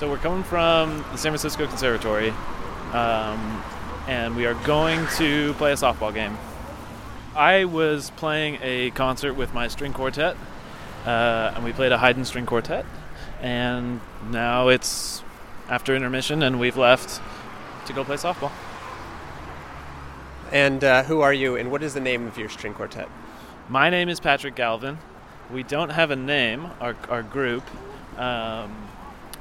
So we're coming from the San Francisco Conservatory, um, and we are going to play a softball game. I was playing a concert with my string quartet, uh, and we played a Haydn string quartet. And now it's after intermission, and we've left to go play softball. And uh, who are you, and what is the name of your string quartet? My name is Patrick Galvan. We don't have a name, our, our group, um,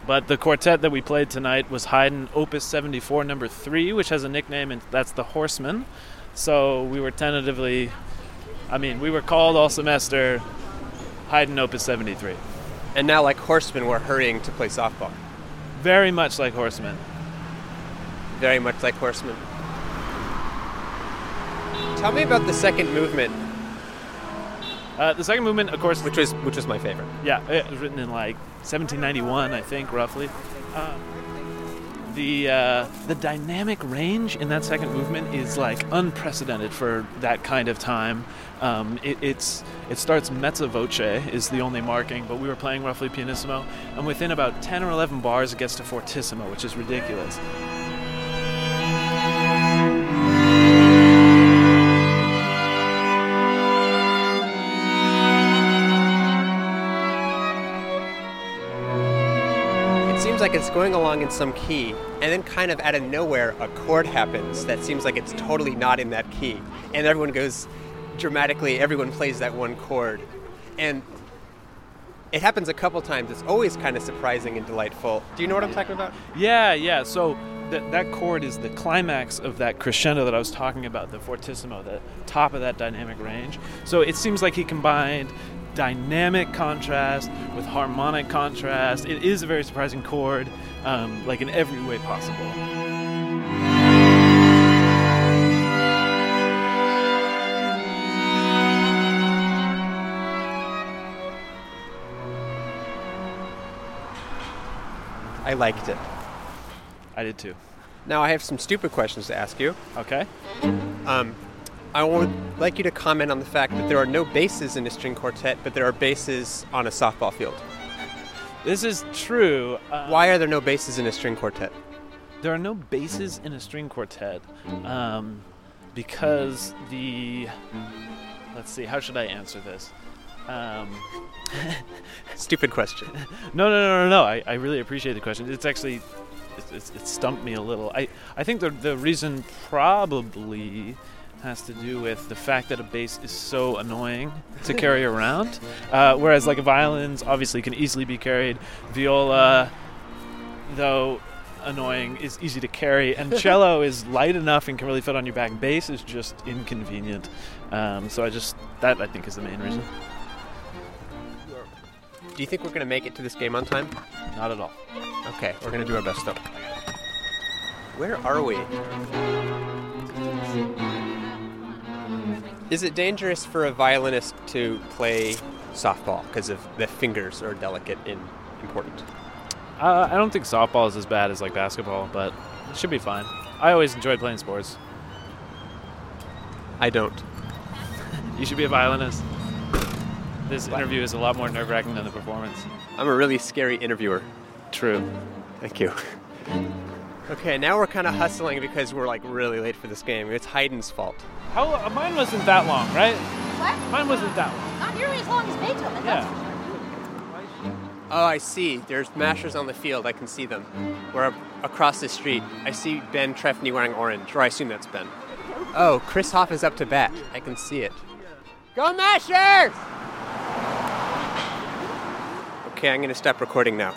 but the quartet that we played tonight was Haydn Opus 74, number three, which has a nickname, and that's the Horseman. So we were tentatively, I mean, we were called all semester Haydn Opus 73. And now, like horsemen, we're hurrying to play softball. Very much like Horsemen. Very much like horsemen. Tell me about the second movement, Uh, the second movement, of course, which was which was my favorite. Yeah, it was written in like 1791, I think, roughly. Um, the uh, the dynamic range in that second movement is like unprecedented for that kind of time. Um, it, it's it starts mezza voce is the only marking, but we were playing roughly pianissimo, and within about 10 or 11 bars, it gets to fortissimo, which is ridiculous. Seems like it's going along in some key, and then kind of out of nowhere, a chord happens that seems like it's totally not in that key, and everyone goes dramatically. Everyone plays that one chord, and it happens a couple times. It's always kind of surprising and delightful. Do you know what I'm talking about? Yeah, yeah. So that that chord is the climax of that crescendo that I was talking about, the fortissimo, the top of that dynamic range. So it seems like he combined dynamic contrast with harmonic contrast. It is a very surprising chord, um, like in every way possible. I liked it. I did too. Now I have some stupid questions to ask you. Okay. Um, I would like you to comment on the fact that there are no bases in a string quartet, but there are bases on a softball field. This is true. Uh, Why are there no bases in a string quartet? There are no basses in a string quartet um, because the. Let's see, how should I answer this? Um, Stupid question. no, no, no, no, no. I, I really appreciate the question. It's actually. It's, it's, it stumped me a little. I, I think the, the reason probably has to do with the fact that a bass is so annoying to carry around. Uh, whereas, like, violins obviously can easily be carried. Viola, though annoying, is easy to carry. And cello is light enough and can really fit on your back. Bass is just inconvenient. Um, so I just, that I think is the main reason. Do you think we're going to make it to this game on time? Not at all. Okay, we're going to do our best though. Where are we? Is it dangerous for a violinist to play softball because of the fingers are delicate and important? Uh, I don't think softball is as bad as like basketball, but it should be fine. I always enjoyed playing sports. I don't. You should be a violinist. This interview is a lot more nerve wracking than the performance. I'm a really scary interviewer. True. Thank you. Okay, now we're kind of hustling because we're like really late for this game. It's Haydn's fault. How uh, mine wasn't that long, right? What? Mine wasn't that long. Not nearly as long as Beethoven. Yeah. That's for sure. Oh, I see. There's mashers on the field. I can see them. We're across the street. I see Ben Trefny wearing orange, or I assume that's Ben. Oh, Chris Hoff is up to bat. I can see it. Go Mashers! Okay, I'm going to stop recording now.